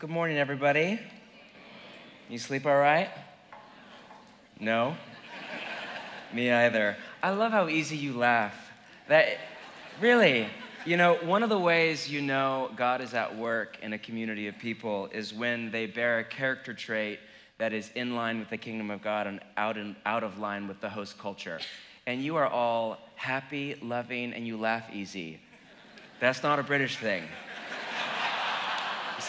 Good morning, everybody. You sleep all right? No? Me either. I love how easy you laugh. That really, you know, one of the ways you know God is at work in a community of people is when they bear a character trait that is in line with the kingdom of God and out, and out of line with the host culture. And you are all happy, loving, and you laugh easy. That's not a British thing.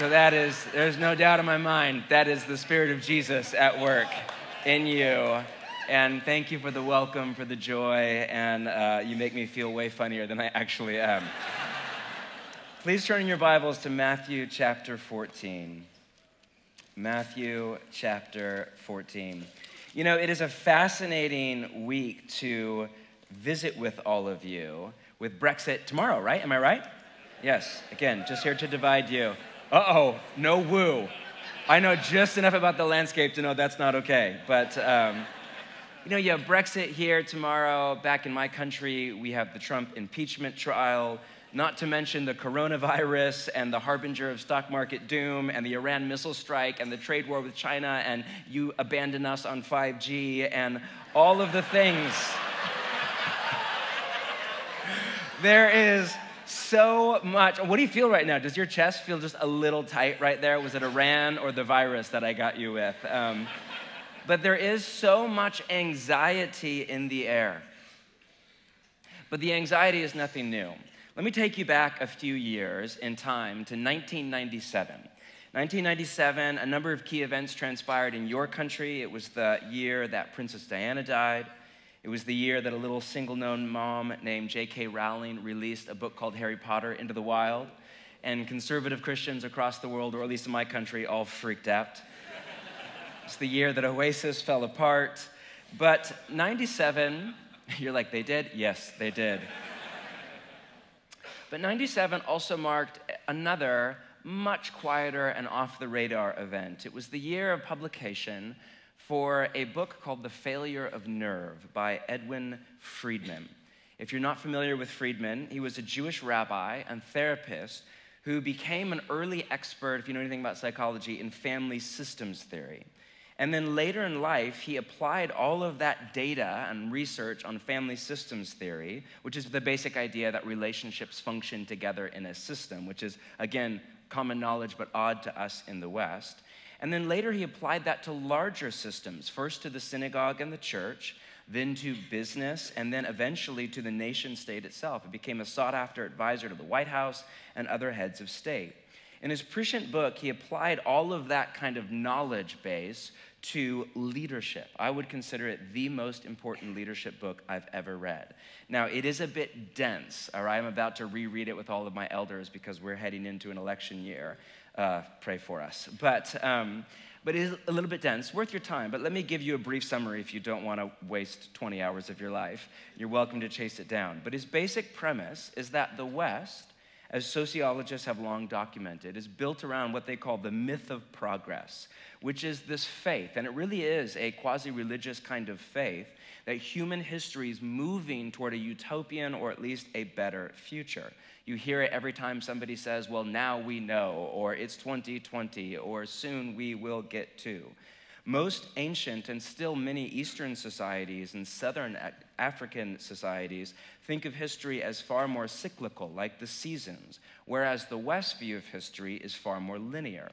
So that is, there's no doubt in my mind, that is the Spirit of Jesus at work in you. And thank you for the welcome, for the joy, and uh, you make me feel way funnier than I actually am. Please turn in your Bibles to Matthew chapter 14. Matthew chapter 14. You know, it is a fascinating week to visit with all of you with Brexit tomorrow, right? Am I right? Yes. Again, just here to divide you. Uh oh, no woo. I know just enough about the landscape to know that's not okay. But, um, you know, you have Brexit here tomorrow. Back in my country, we have the Trump impeachment trial, not to mention the coronavirus and the harbinger of stock market doom and the Iran missile strike and the trade war with China and you abandon us on 5G and all of the things. there is so much. What do you feel right now? Does your chest feel just a little tight right there? Was it Iran or the virus that I got you with? Um, but there is so much anxiety in the air. But the anxiety is nothing new. Let me take you back a few years in time to 1997. 1997, a number of key events transpired in your country. It was the year that Princess Diana died. It was the year that a little single known mom named J.K. Rowling released a book called Harry Potter into the wild. And conservative Christians across the world, or at least in my country, all freaked out. it's the year that Oasis fell apart. But 97, you're like, they did? Yes, they did. but 97 also marked another much quieter and off the radar event. It was the year of publication for a book called The Failure of Nerve by Edwin Friedman. If you're not familiar with Friedman, he was a Jewish rabbi and therapist who became an early expert, if you know anything about psychology, in family systems theory. And then later in life, he applied all of that data and research on family systems theory, which is the basic idea that relationships function together in a system, which is, again, common knowledge but odd to us in the West. And then later he applied that to larger systems, first to the synagogue and the church, then to business, and then eventually to the nation state itself. It became a sought after advisor to the White House and other heads of state. In his prescient book, he applied all of that kind of knowledge base to leadership. I would consider it the most important leadership book I've ever read. Now, it is a bit dense, all right? I'm about to reread it with all of my elders because we're heading into an election year uh, pray for us. But, um, but it is a little bit dense, worth your time. But let me give you a brief summary if you don't want to waste 20 hours of your life. You're welcome to chase it down. But his basic premise is that the West, as sociologists have long documented, is built around what they call the myth of progress, which is this faith, and it really is a quasi religious kind of faith, that human history is moving toward a utopian or at least a better future. You hear it every time somebody says, Well, now we know, or it's 2020, or soon we will get to. Most ancient and still many Eastern societies and Southern African societies think of history as far more cyclical, like the seasons, whereas the West view of history is far more linear.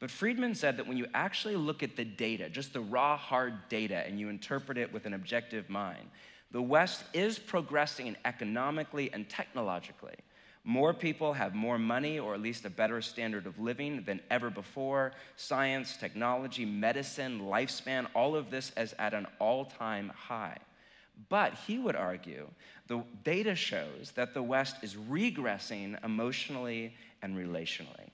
But Friedman said that when you actually look at the data, just the raw, hard data, and you interpret it with an objective mind, the West is progressing economically and technologically. More people have more money, or at least a better standard of living than ever before. Science, technology, medicine, lifespan, all of this is at an all time high. But he would argue the data shows that the West is regressing emotionally and relationally.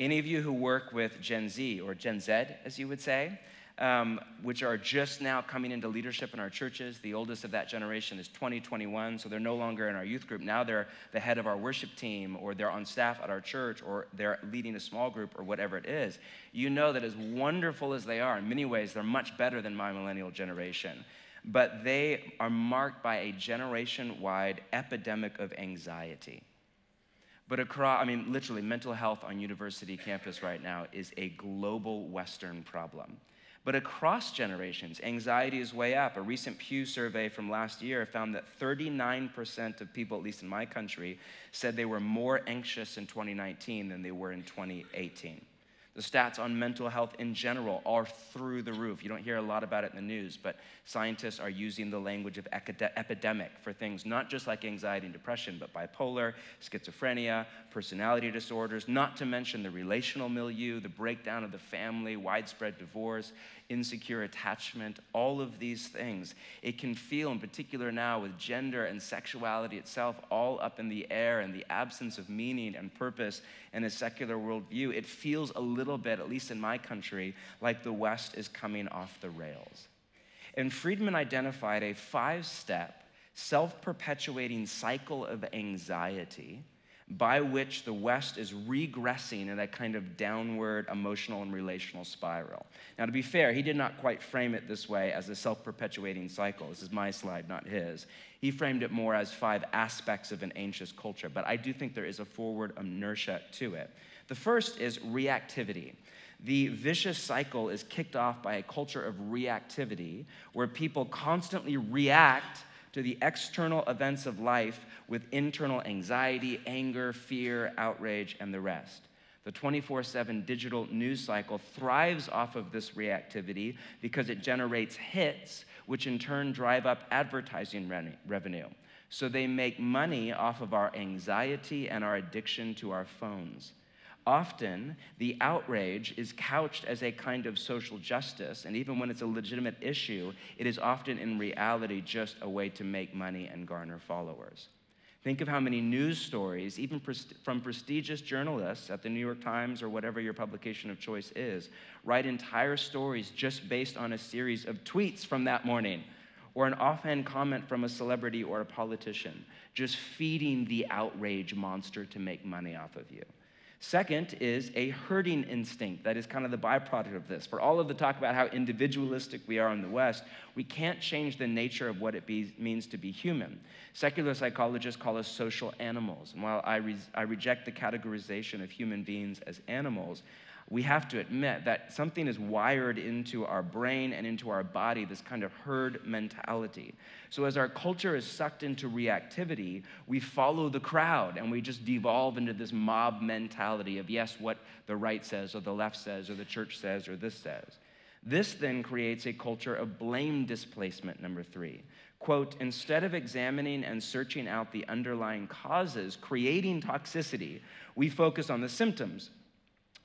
Any of you who work with Gen Z, or Gen Z, as you would say, um, which are just now coming into leadership in our churches. The oldest of that generation is 2021, so they're no longer in our youth group. Now they're the head of our worship team, or they're on staff at our church, or they're leading a small group, or whatever it is. You know that as wonderful as they are, in many ways, they're much better than my millennial generation. But they are marked by a generation wide epidemic of anxiety. But across, I mean, literally, mental health on university campus right now is a global Western problem. But across generations, anxiety is way up. A recent Pew survey from last year found that 39% of people, at least in my country, said they were more anxious in 2019 than they were in 2018. The stats on mental health in general are through the roof. You don't hear a lot about it in the news, but scientists are using the language of epidemic for things not just like anxiety and depression, but bipolar, schizophrenia, personality disorders, not to mention the relational milieu, the breakdown of the family, widespread divorce, insecure attachment, all of these things. It can feel, in particular now with gender and sexuality itself all up in the air and the absence of meaning and purpose in a secular worldview, it feels a little bit, at least in my country, like the West is coming off the rails. And Friedman identified a five step, self perpetuating cycle of anxiety by which the West is regressing in a kind of downward emotional and relational spiral. Now, to be fair, he did not quite frame it this way as a self perpetuating cycle. This is my slide, not his. He framed it more as five aspects of an anxious culture, but I do think there is a forward inertia to it. The first is reactivity. The vicious cycle is kicked off by a culture of reactivity where people constantly react to the external events of life with internal anxiety, anger, fear, outrage, and the rest. The 24 7 digital news cycle thrives off of this reactivity because it generates hits, which in turn drive up advertising revenue. So they make money off of our anxiety and our addiction to our phones. Often, the outrage is couched as a kind of social justice, and even when it's a legitimate issue, it is often in reality just a way to make money and garner followers. Think of how many news stories, even from prestigious journalists at the New York Times or whatever your publication of choice is, write entire stories just based on a series of tweets from that morning or an offhand comment from a celebrity or a politician, just feeding the outrage monster to make money off of you. Second is a herding instinct that is kind of the byproduct of this. For all of the talk about how individualistic we are in the West, we can't change the nature of what it be, means to be human. Secular psychologists call us social animals. And while I, re- I reject the categorization of human beings as animals, we have to admit that something is wired into our brain and into our body, this kind of herd mentality. So, as our culture is sucked into reactivity, we follow the crowd and we just devolve into this mob mentality of, yes, what the right says, or the left says, or the church says, or this says. This then creates a culture of blame displacement, number three. Quote, instead of examining and searching out the underlying causes creating toxicity, we focus on the symptoms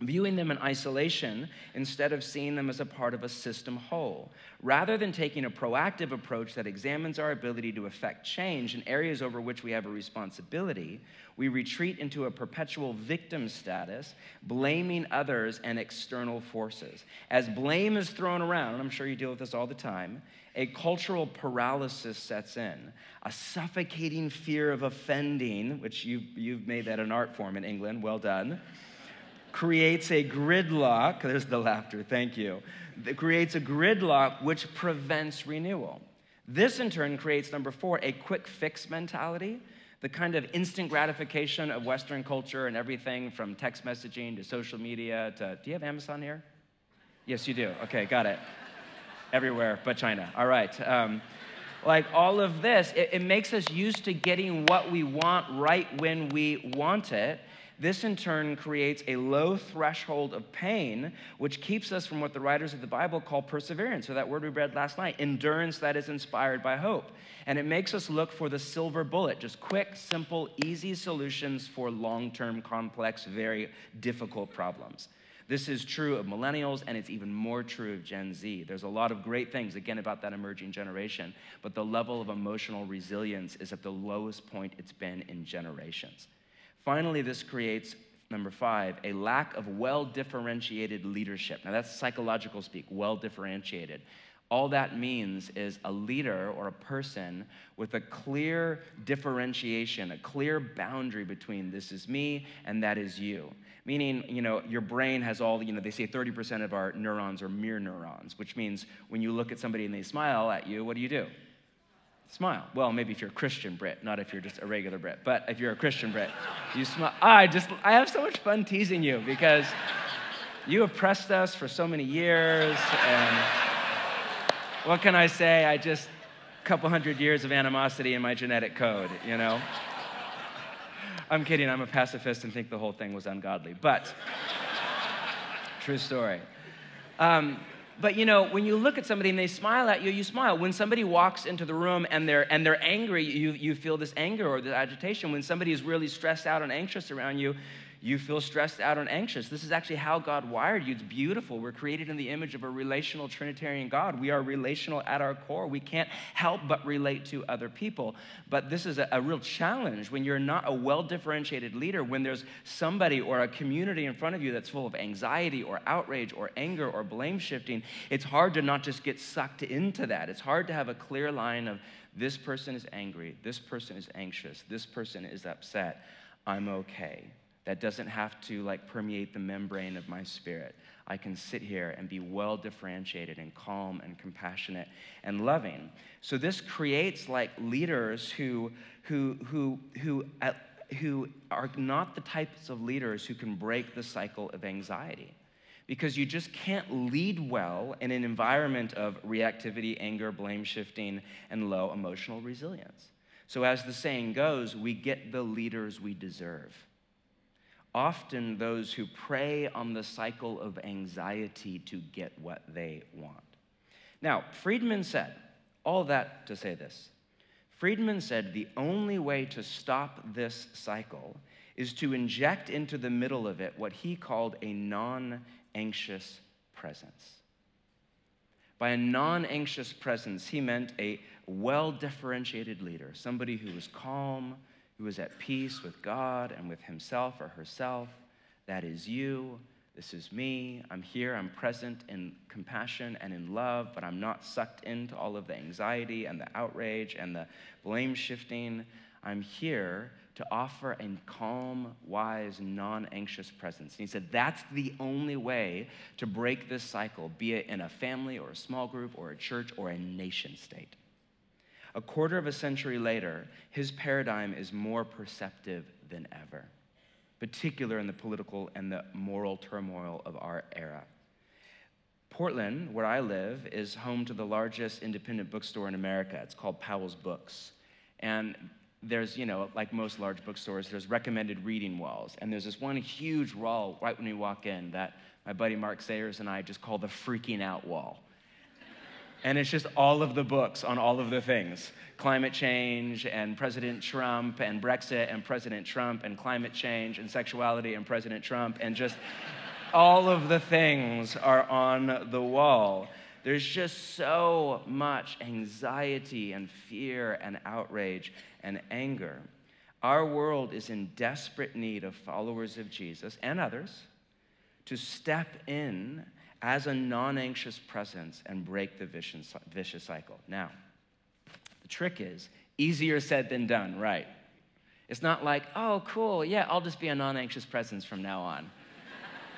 viewing them in isolation instead of seeing them as a part of a system whole. Rather than taking a proactive approach that examines our ability to affect change in areas over which we have a responsibility, we retreat into a perpetual victim status, blaming others and external forces. As blame is thrown around, and I'm sure you deal with this all the time, a cultural paralysis sets in, a suffocating fear of offending, which you've, you've made that an art form in England, well done creates a gridlock. There's the laughter, thank you. That creates a gridlock which prevents renewal. This in turn creates, number four, a quick fix mentality, the kind of instant gratification of Western culture and everything from text messaging to social media to. Do you have Amazon here? Yes, you do. Okay, got it. Everywhere but China. All right. Um, like all of this, it, it makes us used to getting what we want right when we want it. This in turn creates a low threshold of pain, which keeps us from what the writers of the Bible call perseverance, or that word we read last night, endurance that is inspired by hope. And it makes us look for the silver bullet, just quick, simple, easy solutions for long term, complex, very difficult problems. This is true of millennials, and it's even more true of Gen Z. There's a lot of great things, again, about that emerging generation, but the level of emotional resilience is at the lowest point it's been in generations. Finally, this creates, number five, a lack of well differentiated leadership. Now, that's psychological speak, well differentiated. All that means is a leader or a person with a clear differentiation, a clear boundary between this is me and that is you. Meaning, you know, your brain has all, you know, they say 30% of our neurons are mirror neurons, which means when you look at somebody and they smile at you, what do you do? Smile. Well, maybe if you're a Christian Brit, not if you're just a regular Brit. But if you're a Christian Brit, you smile. I just, I have so much fun teasing you because you oppressed us for so many years. And what can I say? I just, a couple hundred years of animosity in my genetic code, you know? I'm kidding, I'm a pacifist and think the whole thing was ungodly. But, true story. Um, but you know, when you look at somebody and they smile at you, you smile. When somebody walks into the room and they're and they're angry, you, you feel this anger or this agitation. When somebody is really stressed out and anxious around you, you feel stressed out and anxious. This is actually how God wired you. It's beautiful. We're created in the image of a relational Trinitarian God. We are relational at our core. We can't help but relate to other people. But this is a, a real challenge when you're not a well differentiated leader, when there's somebody or a community in front of you that's full of anxiety or outrage or anger or blame shifting. It's hard to not just get sucked into that. It's hard to have a clear line of this person is angry, this person is anxious, this person is upset. I'm okay that doesn't have to like permeate the membrane of my spirit. I can sit here and be well differentiated and calm and compassionate and loving. So this creates like leaders who who who who who are not the types of leaders who can break the cycle of anxiety. Because you just can't lead well in an environment of reactivity, anger, blame shifting, and low emotional resilience. So, as the saying goes, we get the leaders we deserve often those who prey on the cycle of anxiety to get what they want. Now, Friedman said, all that to say this Friedman said the only way to stop this cycle is to inject into the middle of it what he called a non anxious presence. By a non anxious presence, he meant a well differentiated leader, somebody who was calm, who is at peace with God and with himself or herself. That is you. This is me. I'm here. I'm present in compassion and in love, but I'm not sucked into all of the anxiety and the outrage and the blame shifting. I'm here to offer a calm, wise, non anxious presence. And he said that's the only way to break this cycle, be it in a family or a small group or a church or a nation state. A quarter of a century later, his paradigm is more perceptive than ever, particular in the political and the moral turmoil of our era. Portland, where I live, is home to the largest independent bookstore in America. It's called Powell's Books. And there's, you know, like most large bookstores, there's recommended reading walls. And there's this one huge wall right when you walk in that my buddy Mark Sayers and I just call the freaking out wall and it's just all of the books on all of the things climate change and President Trump and Brexit and President Trump and climate change and sexuality and President Trump and just all of the things are on the wall. There's just so much anxiety and fear and outrage and anger. Our world is in desperate need of followers of Jesus and others to step in as a non anxious presence and break the vicious, vicious cycle. Now, the trick is easier said than done, right? It's not like, oh, cool, yeah, I'll just be a non anxious presence from now on.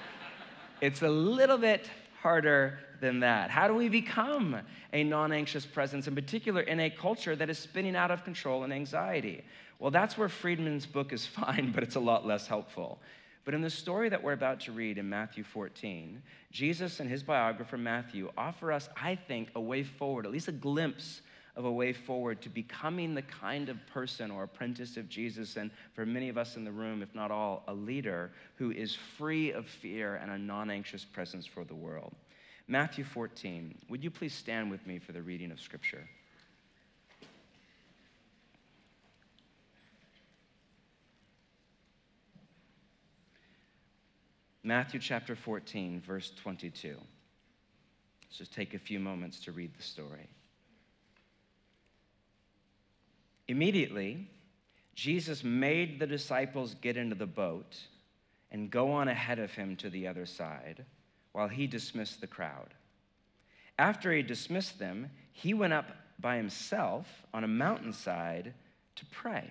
it's a little bit harder than that. How do we become a non anxious presence, in particular in a culture that is spinning out of control and anxiety? Well, that's where Friedman's book is fine, but it's a lot less helpful. But in the story that we're about to read in Matthew 14, Jesus and his biographer Matthew offer us, I think, a way forward, at least a glimpse of a way forward to becoming the kind of person or apprentice of Jesus, and for many of us in the room, if not all, a leader who is free of fear and a non anxious presence for the world. Matthew 14, would you please stand with me for the reading of Scripture? Matthew chapter 14, verse 22. Let's just take a few moments to read the story. Immediately, Jesus made the disciples get into the boat and go on ahead of him to the other side while he dismissed the crowd. After he dismissed them, he went up by himself on a mountainside to pray.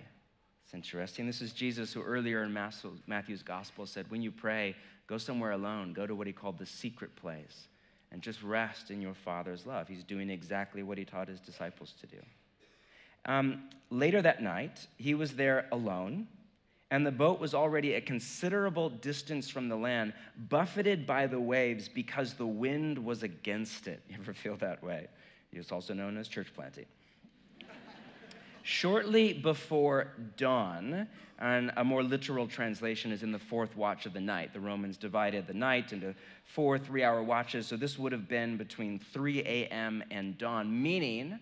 It's interesting. This is Jesus who earlier in Matthew's gospel said, When you pray, Go somewhere alone. Go to what he called the secret place and just rest in your Father's love. He's doing exactly what he taught his disciples to do. Um, later that night, he was there alone, and the boat was already a considerable distance from the land, buffeted by the waves because the wind was against it. You ever feel that way? It's also known as church planting. Shortly before dawn, and a more literal translation is in the fourth watch of the night. The Romans divided the night into four three hour watches, so this would have been between 3 a.m. and dawn, meaning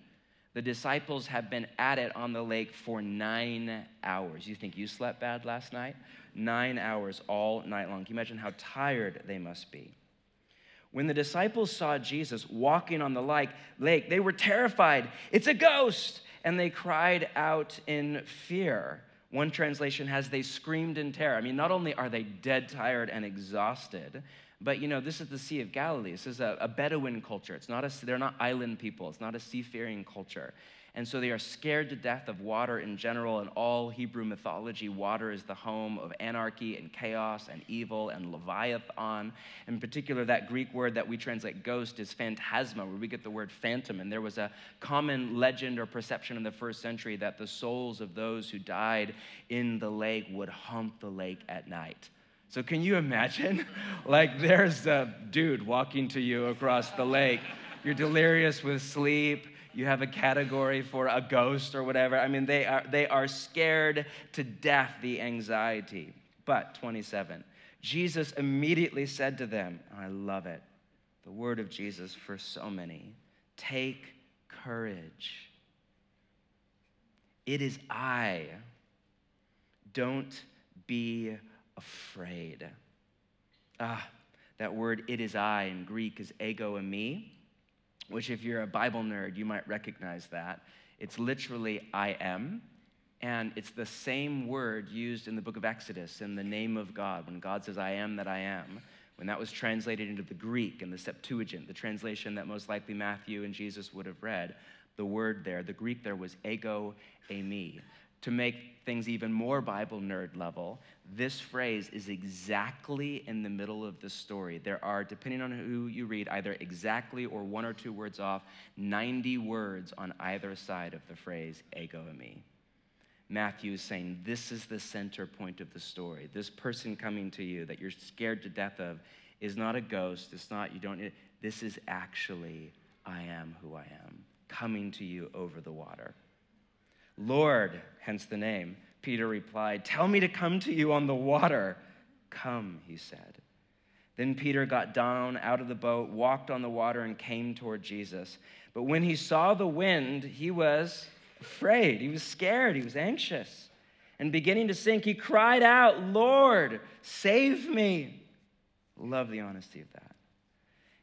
the disciples have been at it on the lake for nine hours. You think you slept bad last night? Nine hours all night long. Can you imagine how tired they must be? When the disciples saw Jesus walking on the lake, they were terrified. It's a ghost! And they cried out in fear. One translation has, they screamed in terror. I mean, not only are they dead tired and exhausted, but you know, this is the Sea of Galilee. This is a, a Bedouin culture. It's not a, they're not island people, it's not a seafaring culture. And so they are scared to death of water in general. In all Hebrew mythology, water is the home of anarchy and chaos and evil and Leviathan. In particular, that Greek word that we translate ghost is phantasma, where we get the word phantom. And there was a common legend or perception in the first century that the souls of those who died in the lake would haunt the lake at night. So, can you imagine? like, there's a dude walking to you across the lake. You're delirious with sleep you have a category for a ghost or whatever. I mean, they are, they are scared to death, the anxiety. But, 27, Jesus immediately said to them, I love it, the word of Jesus for so many take courage. It is I. Don't be afraid. Ah, that word, it is I, in Greek is ego eimi which, if you're a Bible nerd, you might recognize that. It's literally I am, and it's the same word used in the book of Exodus in the name of God. When God says, I am that I am, when that was translated into the Greek and the Septuagint, the translation that most likely Matthew and Jesus would have read, the word there, the Greek there was ego eimi, to make things even more Bible nerd level, this phrase is exactly in the middle of the story. There are, depending on who you read, either exactly or one or two words off, 90 words on either side of the phrase ego eimi. Matthew is saying this is the center point of the story. This person coming to you that you're scared to death of is not a ghost. It's not, you don't, this is actually I am who I am, coming to you over the water. Lord, hence the name, Peter replied, Tell me to come to you on the water. Come, he said. Then Peter got down out of the boat, walked on the water, and came toward Jesus. But when he saw the wind, he was afraid. He was scared. He was anxious. And beginning to sink, he cried out, Lord, save me. Love the honesty of that.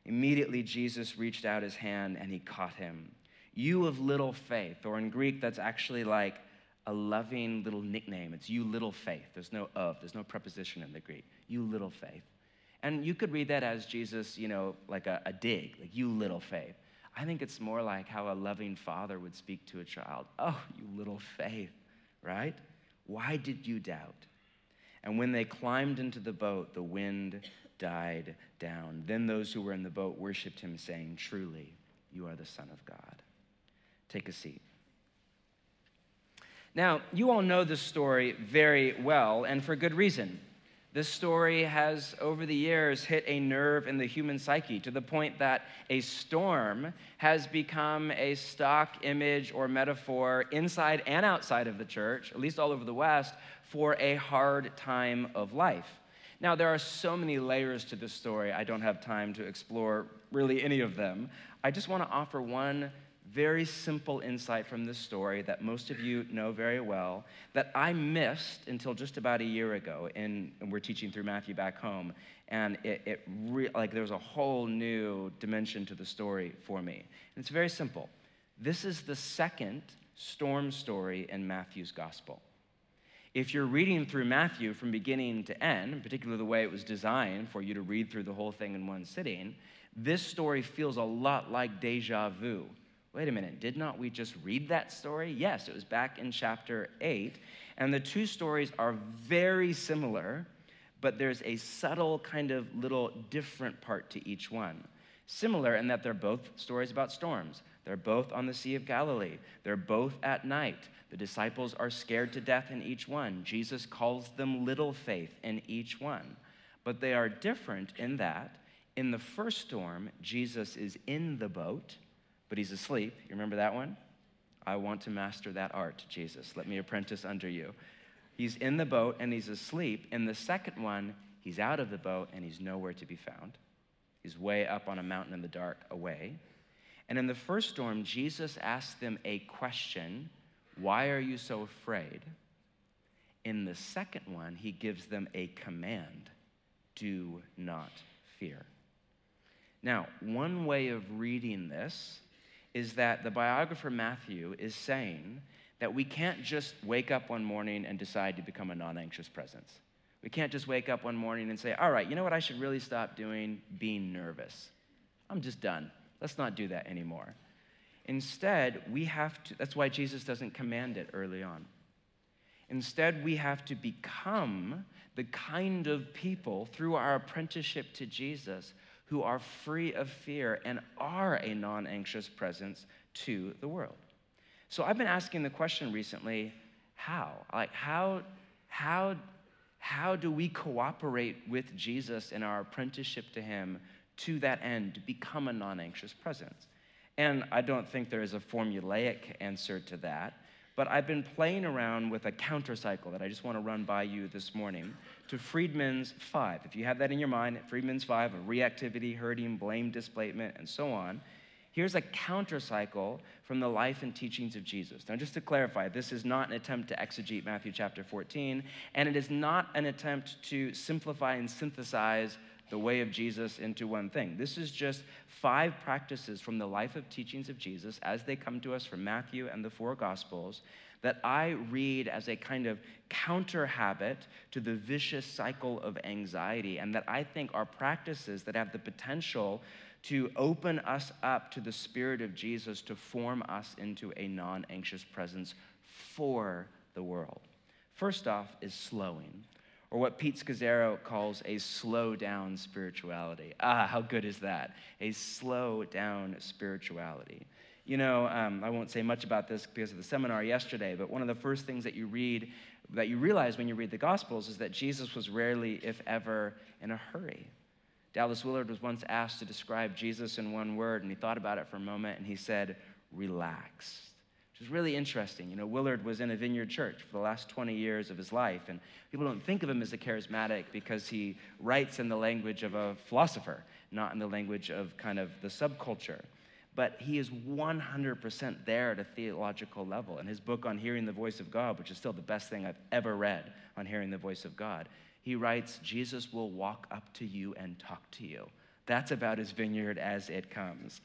Immediately, Jesus reached out his hand and he caught him. You of little faith, or in Greek, that's actually like a loving little nickname. It's you little faith. There's no of, there's no preposition in the Greek. You little faith. And you could read that as Jesus, you know, like a, a dig, like you little faith. I think it's more like how a loving father would speak to a child. Oh, you little faith, right? Why did you doubt? And when they climbed into the boat, the wind died down. Then those who were in the boat worshiped him, saying, Truly, you are the Son of God. Take a seat. Now, you all know this story very well, and for good reason. This story has, over the years, hit a nerve in the human psyche to the point that a storm has become a stock image or metaphor inside and outside of the church, at least all over the West, for a hard time of life. Now, there are so many layers to this story, I don't have time to explore really any of them. I just want to offer one very simple insight from this story that most of you know very well that I missed until just about a year ago. And we're teaching through Matthew back home, and it, it re- like there was a whole new dimension to the story for me. And it's very simple. This is the second storm story in Matthew's gospel. If you're reading through Matthew from beginning to end, particularly the way it was designed for you to read through the whole thing in one sitting, this story feels a lot like deja vu Wait a minute, did not we just read that story? Yes, it was back in chapter 8. And the two stories are very similar, but there's a subtle kind of little different part to each one. Similar in that they're both stories about storms. They're both on the Sea of Galilee. They're both at night. The disciples are scared to death in each one. Jesus calls them little faith in each one. But they are different in that in the first storm, Jesus is in the boat, but he's asleep. You remember that one? I want to master that art, Jesus. Let me apprentice under you. He's in the boat and he's asleep. In the second one, he's out of the boat and he's nowhere to be found. He's way up on a mountain in the dark away. And in the first storm, Jesus asked them a question Why are you so afraid? In the second one, he gives them a command Do not fear. Now, one way of reading this is that the biographer Matthew is saying that we can't just wake up one morning and decide to become a non anxious presence. We can't just wake up one morning and say, all right, you know what I should really stop doing? Being nervous. I'm just done. Let's not do that anymore. Instead, we have to, that's why Jesus doesn't command it early on. Instead, we have to become the kind of people through our apprenticeship to Jesus who are free of fear and are a non anxious presence to the world. So I've been asking the question recently how? Like, how, how, how do we cooperate with Jesus in our apprenticeship to him to that end to become a non anxious presence? And I don't think there is a formulaic answer to that. But I've been playing around with a counter cycle that I just want to run by you this morning to Friedman's five. If you have that in your mind, Friedman's five of reactivity, herding, blame, displacement, and so on. Here's a counter cycle from the life and teachings of Jesus. Now, just to clarify, this is not an attempt to exegete Matthew chapter 14, and it is not an attempt to simplify and synthesize the way of Jesus into one thing. This is just five practices from the life of teachings of Jesus as they come to us from Matthew and the four Gospels that I read as a kind of counter habit to the vicious cycle of anxiety, and that I think are practices that have the potential to open us up to the Spirit of Jesus to form us into a non anxious presence for the world. First off, is slowing or what Pete Scazzero calls a slow down spirituality. Ah, how good is that? A slow down spirituality. You know, um, I won't say much about this because of the seminar yesterday, but one of the first things that you read, that you realize when you read the Gospels, is that Jesus was rarely, if ever, in a hurry. Dallas Willard was once asked to describe Jesus in one word, and he thought about it for a moment, and he said, relax which is really interesting. You know, Willard was in a vineyard church for the last 20 years of his life, and people don't think of him as a charismatic because he writes in the language of a philosopher, not in the language of kind of the subculture. But he is 100% there at a theological level. And his book on hearing the voice of God, which is still the best thing I've ever read on hearing the voice of God, he writes, Jesus will walk up to you and talk to you. That's about as vineyard as it comes.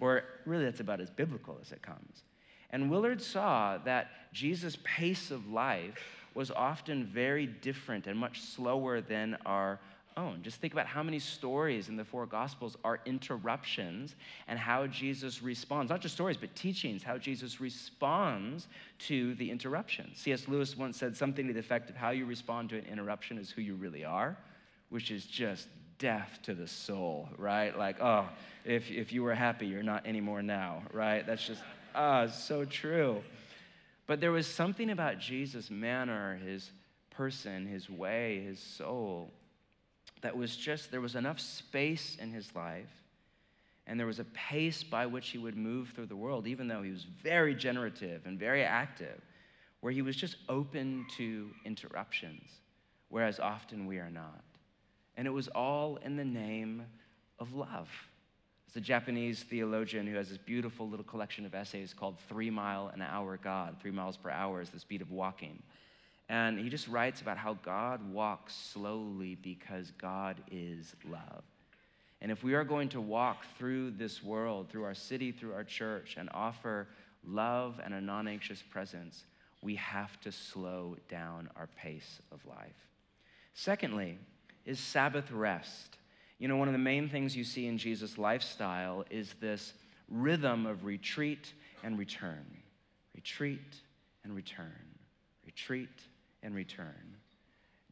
Or really, that's about as biblical as it comes. And Willard saw that Jesus' pace of life was often very different and much slower than our own. Just think about how many stories in the four Gospels are interruptions and how Jesus responds, not just stories, but teachings, how Jesus responds to the interruption. C.S. Lewis once said something to the effect of how you respond to an interruption is who you really are, which is just death to the soul, right? Like, oh, if, if you were happy, you're not anymore now, right? That's just Ah, so true. But there was something about Jesus' manner, his person, his way, his soul, that was just, there was enough space in his life, and there was a pace by which he would move through the world, even though he was very generative and very active, where he was just open to interruptions, whereas often we are not. And it was all in the name of love. It's a Japanese theologian who has this beautiful little collection of essays called Three Mile an Hour God. Three miles per hour is the speed of walking. And he just writes about how God walks slowly because God is love. And if we are going to walk through this world, through our city, through our church, and offer love and a non anxious presence, we have to slow down our pace of life. Secondly, is Sabbath rest. You know, one of the main things you see in Jesus' lifestyle is this rhythm of retreat and return, retreat and return, retreat and return.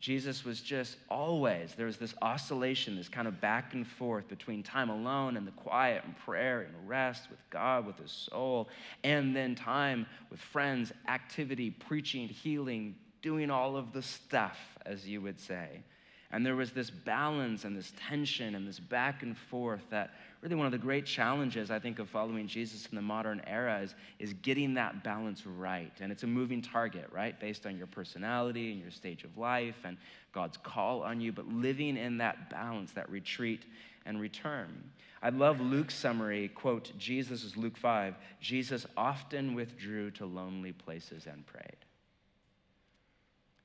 Jesus was just always, there was this oscillation, this kind of back and forth between time alone and the quiet and prayer and rest with God, with his soul, and then time with friends, activity, preaching, healing, doing all of the stuff, as you would say. And there was this balance and this tension and this back and forth that really one of the great challenges, I think, of following Jesus in the modern era is, is getting that balance right. And it's a moving target, right? Based on your personality and your stage of life and God's call on you, but living in that balance, that retreat and return. I love Luke's summary. Quote, Jesus is Luke 5. Jesus often withdrew to lonely places and prayed.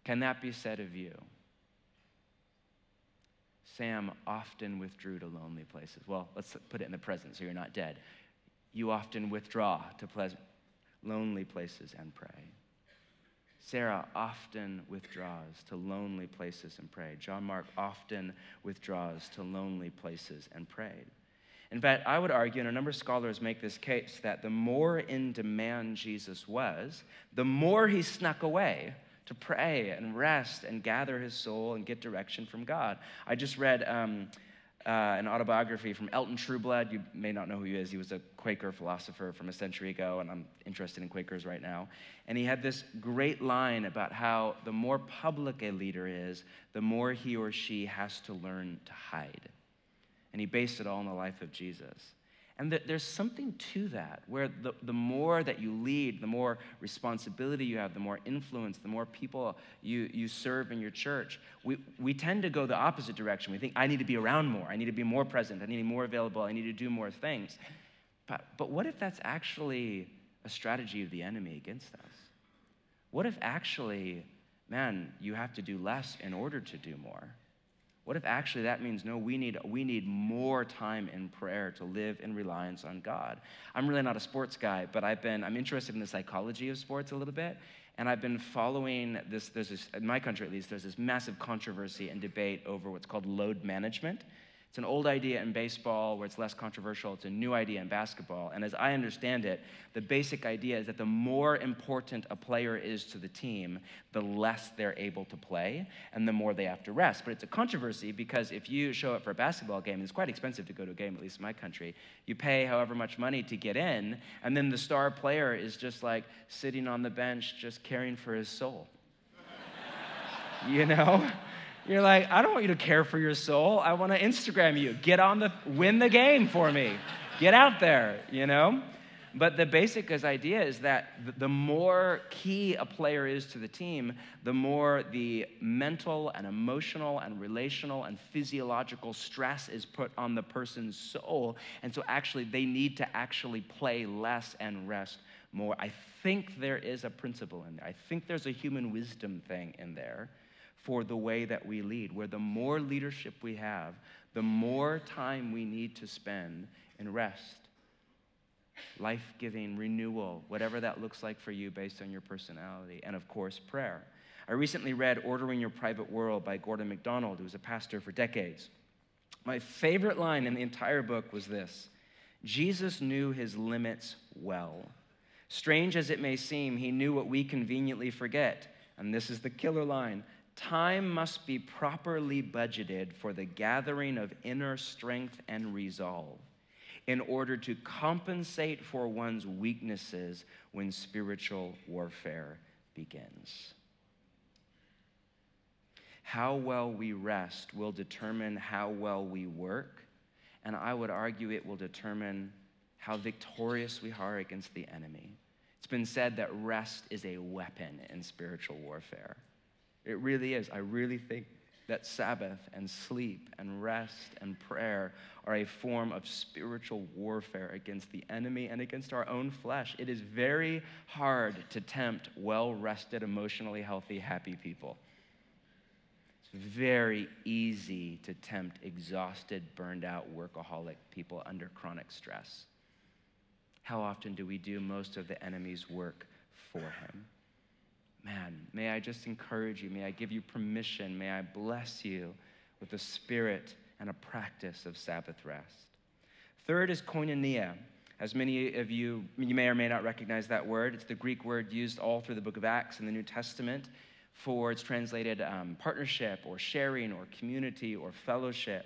Can that be said of you? Sam often withdrew to lonely places. Well, let's put it in the present so you're not dead. You often withdraw to pleasant, lonely places and pray. Sarah often withdraws to lonely places and pray. John Mark often withdraws to lonely places and prayed. In fact, I would argue, and a number of scholars make this case, that the more in demand Jesus was, the more he snuck away to pray and rest and gather his soul and get direction from God. I just read um, uh, an autobiography from Elton Trueblood. You may not know who he is. He was a Quaker philosopher from a century ago, and I'm interested in Quakers right now. And he had this great line about how the more public a leader is, the more he or she has to learn to hide. And he based it all on the life of Jesus. And that there's something to that, where the, the more that you lead, the more responsibility you have, the more influence, the more people you, you serve in your church, we, we tend to go the opposite direction. We think, I need to be around more, I need to be more present, I need to be more available, I need to do more things. But, but what if that's actually a strategy of the enemy against us? What if actually, man, you have to do less in order to do more? What if actually that means no, we need, we need more time in prayer to live in reliance on God? I'm really not a sports guy, but I've been, I'm interested in the psychology of sports a little bit. And I've been following this, there's this, in my country at least, there's this massive controversy and debate over what's called load management. It's an old idea in baseball where it's less controversial. It's a new idea in basketball. And as I understand it, the basic idea is that the more important a player is to the team, the less they're able to play and the more they have to rest. But it's a controversy because if you show up for a basketball game, it's quite expensive to go to a game, at least in my country. You pay however much money to get in, and then the star player is just like sitting on the bench, just caring for his soul. you know? You're like, I don't want you to care for your soul. I want to Instagram you. Get on the, win the game for me. Get out there, you know? But the basic idea is that the more key a player is to the team, the more the mental and emotional and relational and physiological stress is put on the person's soul. And so actually, they need to actually play less and rest more. I think there is a principle in there. I think there's a human wisdom thing in there for the way that we lead, where the more leadership we have, the more time we need to spend in rest, life giving, renewal, whatever that looks like for you based on your personality, and of course, prayer. I recently read Ordering Your Private World by Gordon MacDonald, who was a pastor for decades. My favorite line in the entire book was this Jesus knew his limits well. Strange as it may seem, he knew what we conveniently forget. And this is the killer line Time must be properly budgeted for the gathering of inner strength and resolve in order to compensate for one's weaknesses when spiritual warfare begins. How well we rest will determine how well we work, and I would argue it will determine how victorious we are against the enemy. It's been said that rest is a weapon in spiritual warfare. It really is. I really think that Sabbath and sleep and rest and prayer are a form of spiritual warfare against the enemy and against our own flesh. It is very hard to tempt well rested, emotionally healthy, happy people. It's very easy to tempt exhausted, burned out, workaholic people under chronic stress. How often do we do most of the enemy's work for him? Man, may I just encourage you. May I give you permission. May I bless you with a spirit and a practice of Sabbath rest. Third is koinonia. As many of you, you may or may not recognize that word. It's the Greek word used all through the book of Acts in the New Testament for it's translated um, partnership or sharing or community or fellowship.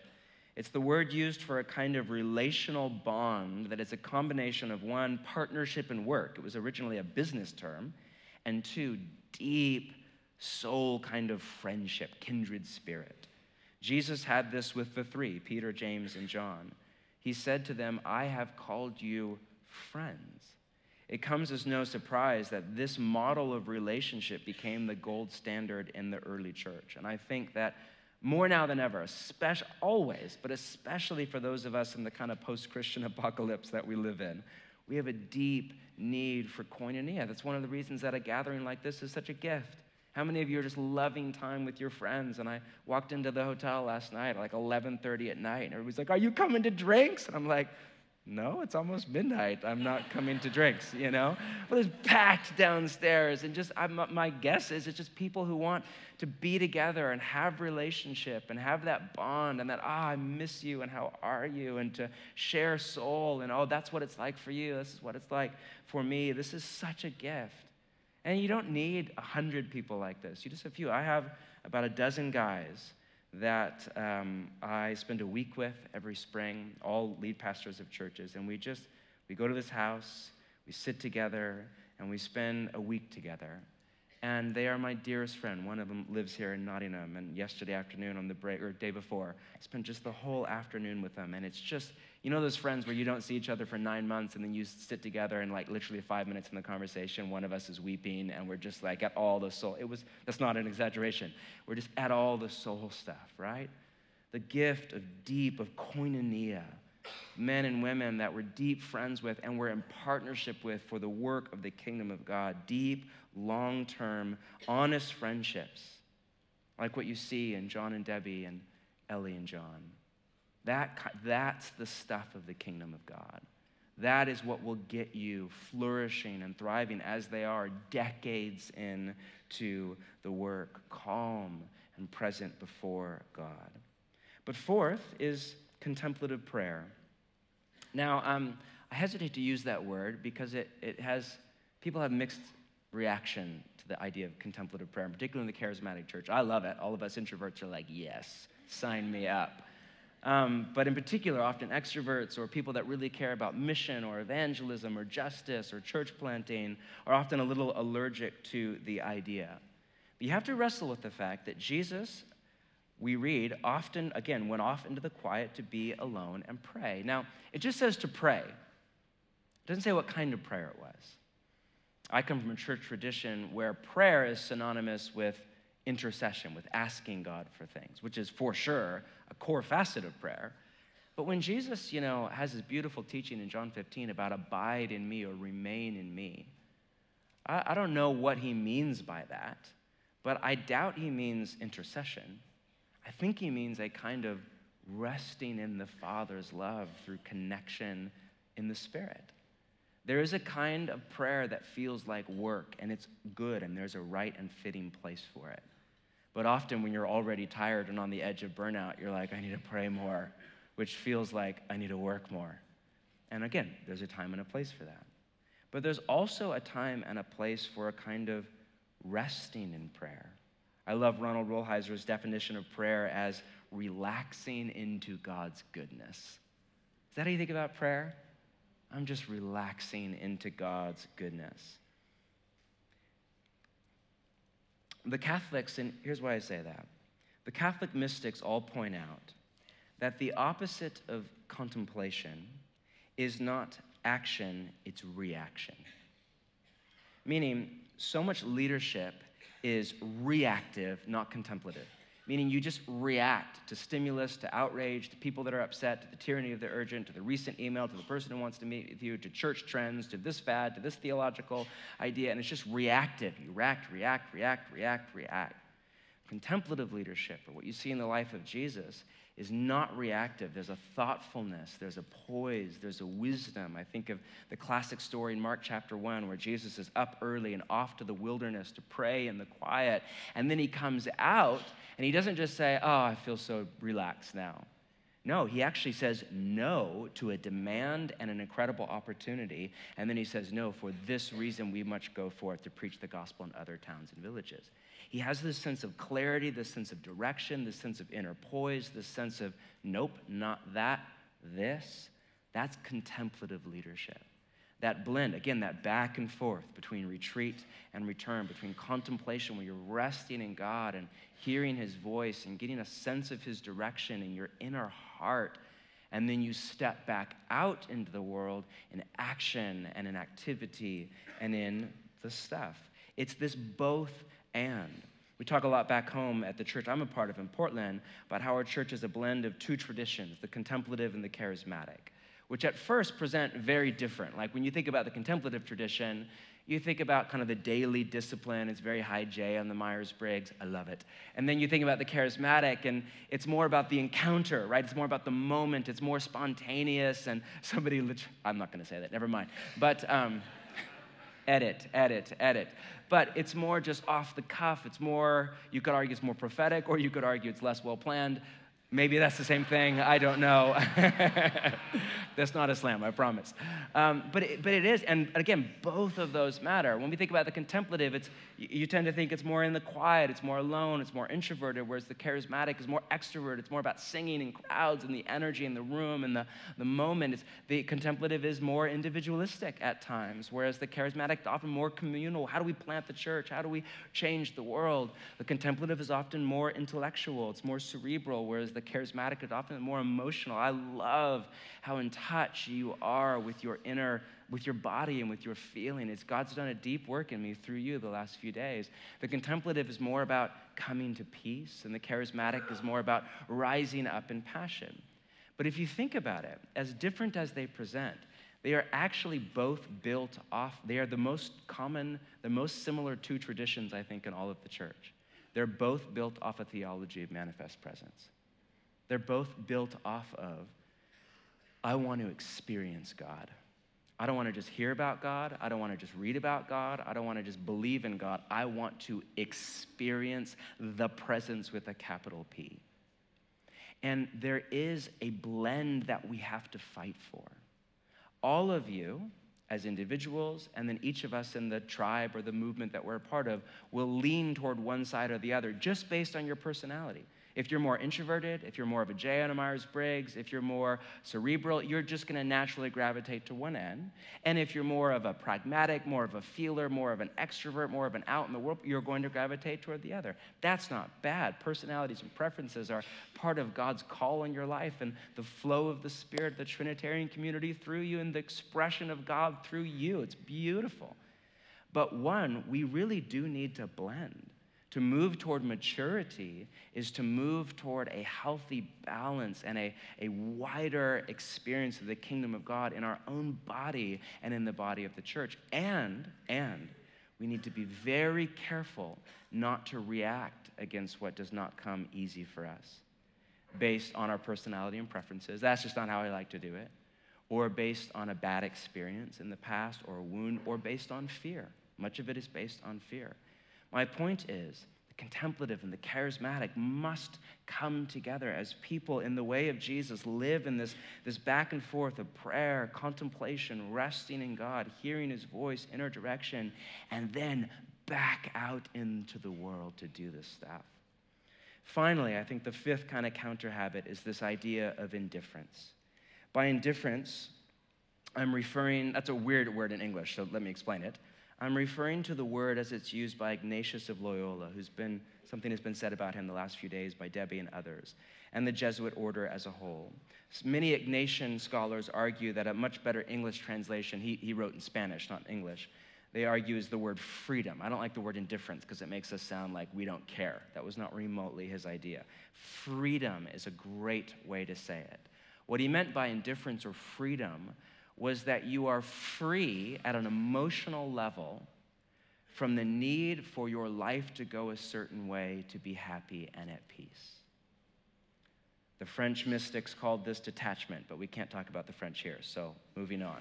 It's the word used for a kind of relational bond that is a combination of one, partnership and work. It was originally a business term, and two, deep soul kind of friendship, kindred spirit. Jesus had this with the three Peter, James, and John. He said to them, I have called you friends. It comes as no surprise that this model of relationship became the gold standard in the early church. And I think that more now than ever, especially always, but especially for those of us in the kind of post-Christian apocalypse that we live in, we have a deep need for koinonia. That's one of the reasons that a gathering like this is such a gift. How many of you are just loving time with your friends? And I walked into the hotel last night like 11:30 at night, and everybody's like, "Are you coming to drinks?" And I'm like, "No, it's almost midnight. I'm not coming to drinks." You know, but it's packed downstairs, and just I'm, my guess is it's just people who want to be together and have relationship and have that bond, and that ah, I miss you, and how are you, and to share soul, and oh, that's what it's like for you. This is what it's like for me. This is such a gift. And you don't need a hundred people like this. You just have a few. I have about a dozen guys that um, I spend a week with every spring, all lead pastors of churches, and we just we go to this house, we sit together, and we spend a week together. And they are my dearest friend. One of them lives here in Nottingham, and yesterday afternoon on the break or day before, I spent just the whole afternoon with them, and it's just you know those friends where you don't see each other for nine months and then you sit together and like literally five minutes in the conversation, one of us is weeping and we're just like at all the soul. It was, that's not an exaggeration. We're just at all the soul stuff, right? The gift of deep, of koinonia, men and women that we're deep friends with and we're in partnership with for the work of the kingdom of God. Deep, long term, honest friendships, like what you see in John and Debbie and Ellie and John. That, that's the stuff of the kingdom of God. That is what will get you flourishing and thriving as they are decades into the work, calm and present before God. But fourth is contemplative prayer. Now, um, I hesitate to use that word because it, it has, people have mixed reaction to the idea of contemplative prayer, particularly in the charismatic church. I love it. All of us introverts are like, yes, sign me up. Um, but in particular, often extroverts or people that really care about mission or evangelism or justice or church planting are often a little allergic to the idea. But you have to wrestle with the fact that Jesus, we read, often, again, went off into the quiet to be alone and pray. Now, it just says to pray, it doesn't say what kind of prayer it was. I come from a church tradition where prayer is synonymous with intercession, with asking God for things, which is for sure a core facet of prayer. But when Jesus, you know, has his beautiful teaching in John 15 about abide in me or remain in me, I, I don't know what he means by that, but I doubt he means intercession. I think he means a kind of resting in the Father's love through connection in the Spirit. There is a kind of prayer that feels like work and it's good and there's a right and fitting place for it. But often when you're already tired and on the edge of burnout, you're like, I need to pray more, which feels like I need to work more. And again, there's a time and a place for that. But there's also a time and a place for a kind of resting in prayer. I love Ronald Rolheiser's definition of prayer as relaxing into God's goodness. Is that how you think about prayer? I'm just relaxing into God's goodness. The Catholics, and here's why I say that the Catholic mystics all point out that the opposite of contemplation is not action, it's reaction. Meaning, so much leadership is reactive, not contemplative meaning you just react to stimulus, to outrage, to people that are upset, to the tyranny of the urgent, to the recent email, to the person who wants to meet with you, to church trends, to this fad, to this theological idea, and it's just reactive. You react, react, react, react, react. Contemplative leadership, or what you see in the life of Jesus, is not reactive. There's a thoughtfulness, there's a poise, there's a wisdom. I think of the classic story in Mark chapter 1 where Jesus is up early and off to the wilderness to pray in the quiet. And then he comes out and he doesn't just say, Oh, I feel so relaxed now. No, he actually says no to a demand and an incredible opportunity. And then he says, No, for this reason we must go forth to preach the gospel in other towns and villages. He has this sense of clarity, this sense of direction, this sense of inner poise, this sense of, nope, not that, this. That's contemplative leadership. That blend, again, that back and forth between retreat and return, between contemplation where you're resting in God and hearing His voice and getting a sense of His direction in your inner heart. And then you step back out into the world in action and in activity and in the stuff. It's this both and. We talk a lot back home at the church I'm a part of in Portland about how our church is a blend of two traditions the contemplative and the charismatic which at first present very different. Like when you think about the contemplative tradition, you think about kind of the daily discipline. It's very high J on the Myers Briggs. I love it. And then you think about the charismatic, and it's more about the encounter, right? It's more about the moment. It's more spontaneous. And somebody, I'm not going to say that, never mind. But um, edit, edit, edit. But it's more just off the cuff. It's more, you could argue it's more prophetic, or you could argue it's less well planned. Maybe that's the same thing. I don't know. that's not a slam, I promise. Um, but, it, but it is, and again, both of those matter. When we think about the contemplative, it's, you tend to think it's more in the quiet, it's more alone, it's more introverted, whereas the charismatic is more extroverted. It's more about singing in crowds and the energy in the room and the, the moment. It's, the contemplative is more individualistic at times, whereas the charismatic is often more communal. How do we plant the church? How do we change the world? The contemplative is often more intellectual, it's more cerebral, whereas the the charismatic is often more emotional. I love how in touch you are with your inner, with your body and with your feeling. It's God's done a deep work in me through you the last few days. The contemplative is more about coming to peace, and the charismatic is more about rising up in passion. But if you think about it, as different as they present, they are actually both built off, they are the most common, the most similar two traditions, I think, in all of the church. They're both built off a theology of manifest presence. They're both built off of I want to experience God. I don't want to just hear about God. I don't want to just read about God. I don't want to just believe in God. I want to experience the presence with a capital P. And there is a blend that we have to fight for. All of you, as individuals, and then each of us in the tribe or the movement that we're a part of, will lean toward one side or the other just based on your personality. If you're more introverted, if you're more of a J on a Myers Briggs, if you're more cerebral, you're just going to naturally gravitate to one end. And if you're more of a pragmatic, more of a feeler, more of an extrovert, more of an out in the world, you're going to gravitate toward the other. That's not bad. Personalities and preferences are part of God's call in your life and the flow of the Spirit, the Trinitarian community through you, and the expression of God through you. It's beautiful. But one, we really do need to blend. To move toward maturity is to move toward a healthy balance and a, a wider experience of the kingdom of God in our own body and in the body of the church. And, and, we need to be very careful not to react against what does not come easy for us based on our personality and preferences. That's just not how I like to do it. Or based on a bad experience in the past or a wound, or based on fear. Much of it is based on fear. My point is, the contemplative and the charismatic must come together as people in the way of Jesus live in this, this back and forth of prayer, contemplation, resting in God, hearing his voice, inner direction, and then back out into the world to do this stuff. Finally, I think the fifth kind of counter habit is this idea of indifference. By indifference, I'm referring, that's a weird word in English, so let me explain it. I'm referring to the word as it's used by Ignatius of Loyola, who's been something has been said about him the last few days by Debbie and others, and the Jesuit order as a whole. Many Ignatian scholars argue that a much better English translation, he, he wrote in Spanish, not English, they argue is the word freedom. I don't like the word indifference because it makes us sound like we don't care. That was not remotely his idea. Freedom is a great way to say it. What he meant by indifference or freedom was that you are free at an emotional level from the need for your life to go a certain way to be happy and at peace. The French mystics called this detachment, but we can't talk about the French here, so moving on.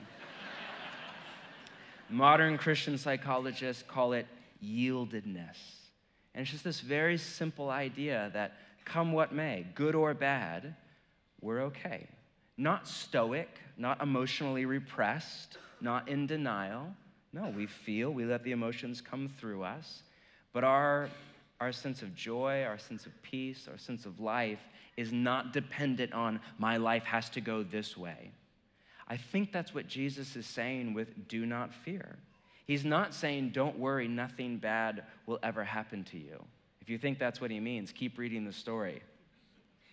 Modern Christian psychologists call it yieldedness. And it's just this very simple idea that come what may, good or bad, we're okay. Not stoic, not emotionally repressed, not in denial. No, we feel, we let the emotions come through us, but our, our sense of joy, our sense of peace, our sense of life is not dependent on my life has to go this way. I think that's what Jesus is saying with do not fear. He's not saying, don't worry, nothing bad will ever happen to you. If you think that's what he means, keep reading the story.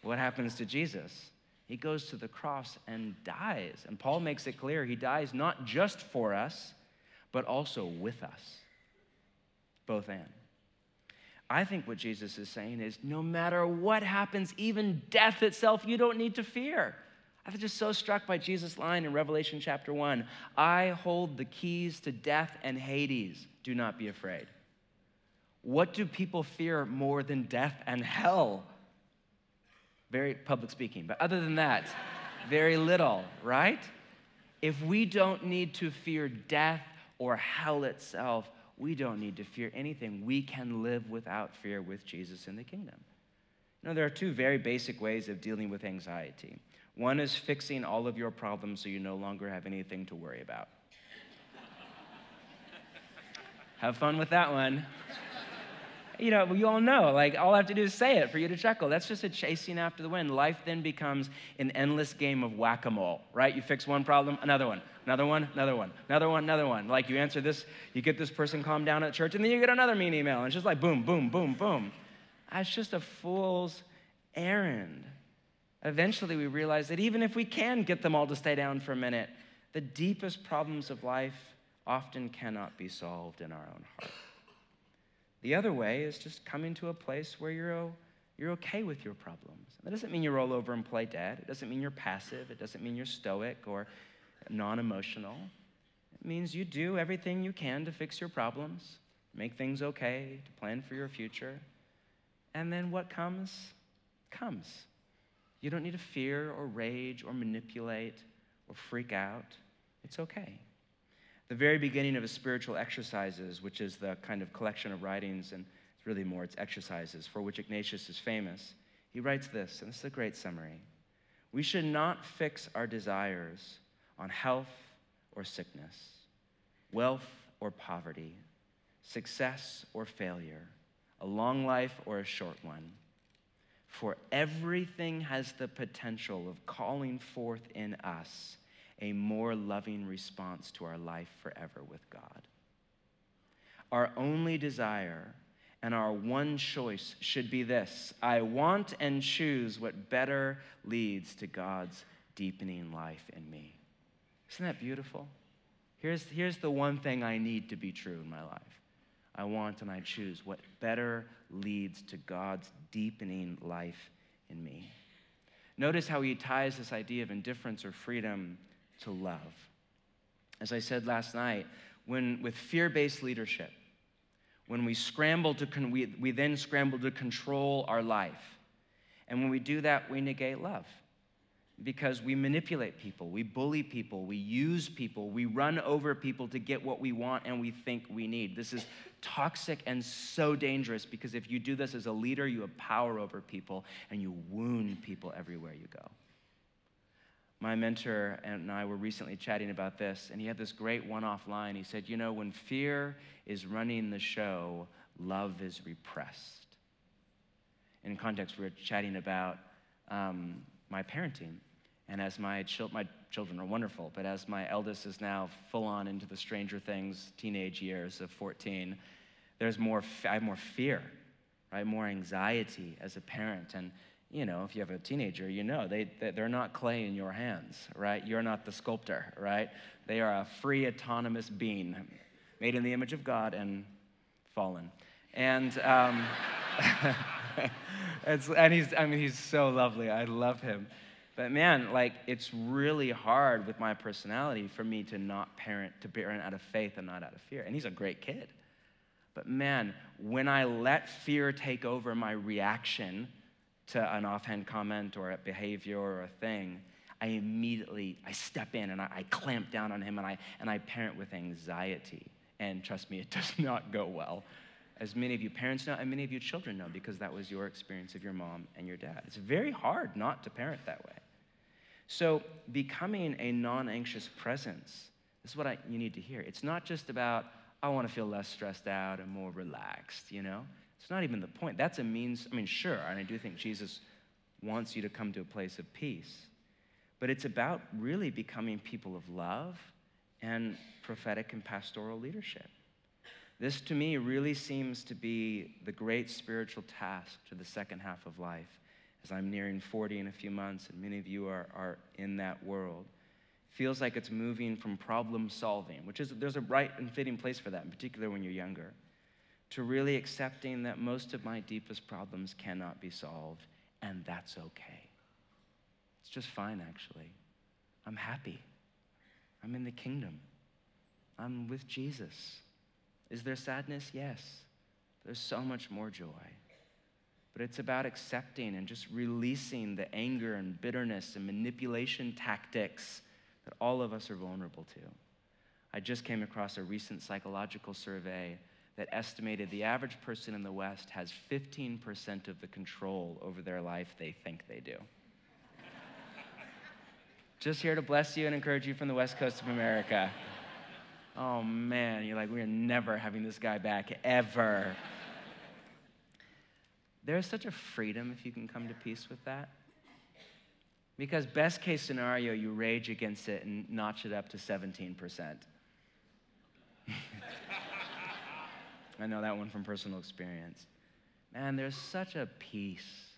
What happens to Jesus? He goes to the cross and dies. And Paul makes it clear he dies not just for us, but also with us. Both and. I think what Jesus is saying is no matter what happens, even death itself, you don't need to fear. I was just so struck by Jesus' line in Revelation chapter 1 I hold the keys to death and Hades. Do not be afraid. What do people fear more than death and hell? Very public speaking. But other than that, very little, right? If we don't need to fear death or hell itself, we don't need to fear anything. We can live without fear with Jesus in the kingdom. You know, there are two very basic ways of dealing with anxiety. One is fixing all of your problems so you no longer have anything to worry about. have fun with that one you know, you all know, like, all I have to do is say it for you to chuckle. That's just a chasing after the wind. Life then becomes an endless game of whack a mole, right? You fix one problem, another one, another one, another one, another one, another one. Like, you answer this, you get this person calmed down at church, and then you get another mean email, and it's just like boom, boom, boom, boom. Ah, That's just a fool's errand. Eventually, we realize that even if we can get them all to stay down for a minute, the deepest problems of life often cannot be solved in our own heart. The other way is just coming to a place where you're, you're okay with your problems. That doesn't mean you roll over and play dead. It doesn't mean you're passive. It doesn't mean you're stoic or non emotional. It means you do everything you can to fix your problems, make things okay, to plan for your future. And then what comes, comes. You don't need to fear or rage or manipulate or freak out. It's okay the very beginning of his spiritual exercises, which is the kind of collection of writings, and it's really more, it's exercises, for which Ignatius is famous. He writes this, and this is a great summary. We should not fix our desires on health or sickness, wealth or poverty, success or failure, a long life or a short one. For everything has the potential of calling forth in us a more loving response to our life forever with God. Our only desire and our one choice should be this I want and choose what better leads to God's deepening life in me. Isn't that beautiful? Here's, here's the one thing I need to be true in my life. I want and I choose what better leads to God's deepening life in me. Notice how he ties this idea of indifference or freedom to love. As I said last night, when with fear-based leadership, when we scramble to con- we, we then scramble to control our life. And when we do that, we negate love because we manipulate people, we bully people, we use people, we run over people to get what we want and we think we need. This is toxic and so dangerous because if you do this as a leader, you have power over people and you wound people everywhere you go. My mentor and I were recently chatting about this, and he had this great one off line. He said, You know, when fear is running the show, love is repressed. In context, we were chatting about um, my parenting. And as my, chil- my children are wonderful, but as my eldest is now full on into the Stranger Things teenage years of 14, there's more, I have more fear, right? More anxiety as a parent. And you know, if you have a teenager, you know they, they're not clay in your hands, right? You're not the sculptor, right? They are a free, autonomous being made in the image of God and fallen. And, um, and he's, I mean, he's so lovely. I love him. But man, like, it's really hard with my personality for me to not parent, to parent out of faith and not out of fear. And he's a great kid. But man, when I let fear take over my reaction, to an offhand comment or a behavior or a thing, I immediately I step in and I, I, clamp down on him and I and I parent with anxiety. And trust me, it does not go well. As many of you parents know, and many of you children know, because that was your experience of your mom and your dad. It's very hard not to parent that way. So, becoming a non anxious presence, this is what I, you need to hear. It's not just about, I want to feel less stressed out and more relaxed, you know? It's not even the point. That's a means, I mean, sure, and I do think Jesus wants you to come to a place of peace. But it's about really becoming people of love and prophetic and pastoral leadership. This, to me, really seems to be the great spiritual task to the second half of life as I'm nearing 40 in a few months, and many of you are, are in that world. Feels like it's moving from problem solving, which is there's a right and fitting place for that, in particular when you're younger, to really accepting that most of my deepest problems cannot be solved, and that's okay. It's just fine, actually. I'm happy. I'm in the kingdom. I'm with Jesus. Is there sadness? Yes. There's so much more joy. But it's about accepting and just releasing the anger and bitterness and manipulation tactics that all of us are vulnerable to. I just came across a recent psychological survey that estimated the average person in the West has 15% of the control over their life they think they do. just here to bless you and encourage you from the West Coast of America. Oh man, you're like, we're never having this guy back ever. There's such a freedom if you can come to peace with that. Because, best case scenario, you rage against it and notch it up to 17%. I know that one from personal experience. Man, there's such a peace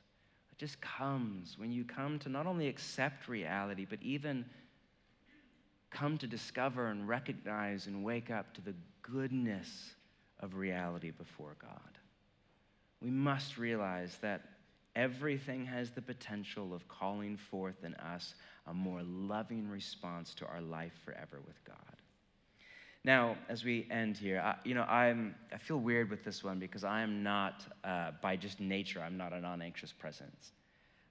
that just comes when you come to not only accept reality, but even come to discover and recognize and wake up to the goodness of reality before God. We must realize that everything has the potential of calling forth in us a more loving response to our life forever with God. Now, as we end here, I, you know, I'm, I feel weird with this one because I am not, uh, by just nature, I'm not a non anxious presence.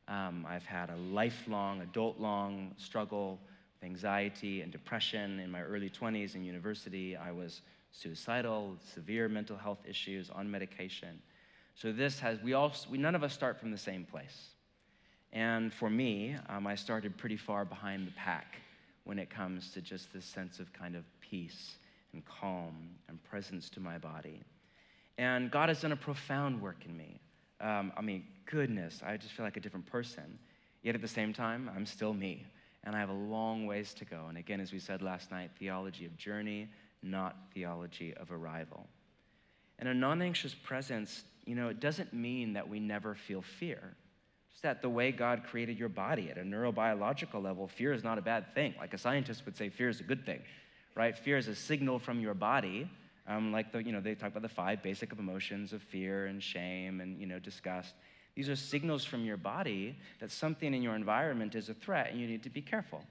Um, I've had a lifelong, adult long struggle with anxiety and depression in my early 20s in university. I was suicidal, severe mental health issues, on medication. So this has, we all, we, none of us start from the same place. And for me, um, I started pretty far behind the pack when it comes to just this sense of kind of peace and calm and presence to my body. And God has done a profound work in me. Um, I mean, goodness, I just feel like a different person. Yet at the same time, I'm still me and I have a long ways to go. And again, as we said last night, theology of journey, not theology of arrival. And a non anxious presence, you know, it doesn't mean that we never feel fear. Just that the way God created your body at a neurobiological level, fear is not a bad thing. Like a scientist would say, fear is a good thing, right? Fear is a signal from your body. Um, like the, you know, they talk about the five basic emotions of fear and shame and, you know, disgust. These are signals from your body that something in your environment is a threat and you need to be careful.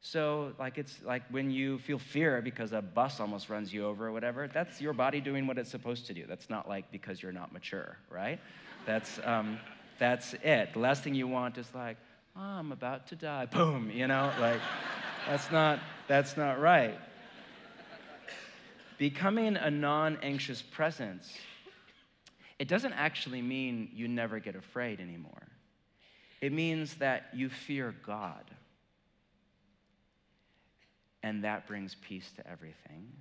So, like, it's like when you feel fear because a bus almost runs you over or whatever, that's your body doing what it's supposed to do. That's not like because you're not mature, right? That's, um, that's it. The last thing you want is like, oh, I'm about to die. Boom, you know? Like, that's not, that's not right. Becoming a non anxious presence it doesn't actually mean you never get afraid anymore. It means that you fear God. And that brings peace to everything.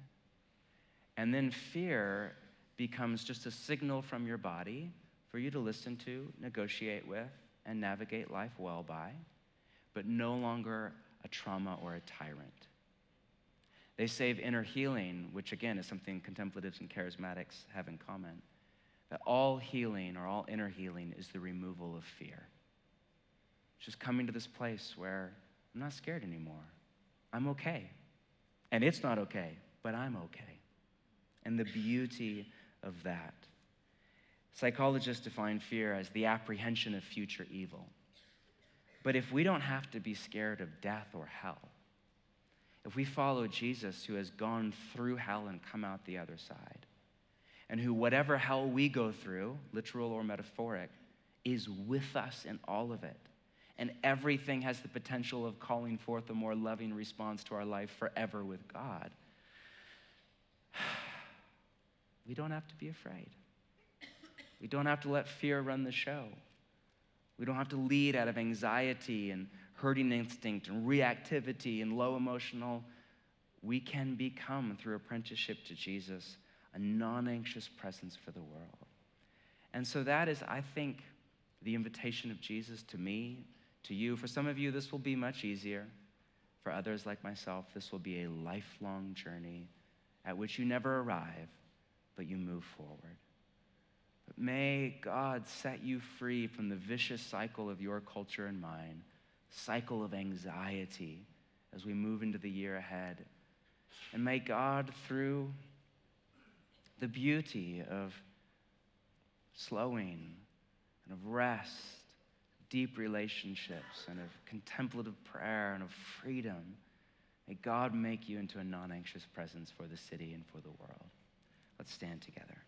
And then fear becomes just a signal from your body for you to listen to, negotiate with, and navigate life well by, but no longer a trauma or a tyrant. They save inner healing, which again is something contemplatives and charismatics have in common that all healing or all inner healing is the removal of fear. Just coming to this place where I'm not scared anymore. I'm okay. And it's not okay, but I'm okay. And the beauty of that. Psychologists define fear as the apprehension of future evil. But if we don't have to be scared of death or hell, if we follow Jesus who has gone through hell and come out the other side, and who, whatever hell we go through, literal or metaphoric, is with us in all of it. And everything has the potential of calling forth a more loving response to our life forever with God. We don't have to be afraid. We don't have to let fear run the show. We don't have to lead out of anxiety and herding instinct and reactivity and low emotional, we can become, through apprenticeship to Jesus, a non anxious presence for the world. And so that is, I think, the invitation of Jesus to me, to you. For some of you, this will be much easier. For others, like myself, this will be a lifelong journey at which you never arrive, but you move forward. But may God set you free from the vicious cycle of your culture and mine, cycle of anxiety as we move into the year ahead. And may God, through the beauty of slowing and of rest, deep relationships, and of contemplative prayer and of freedom, may God make you into a non anxious presence for the city and for the world. Let's stand together.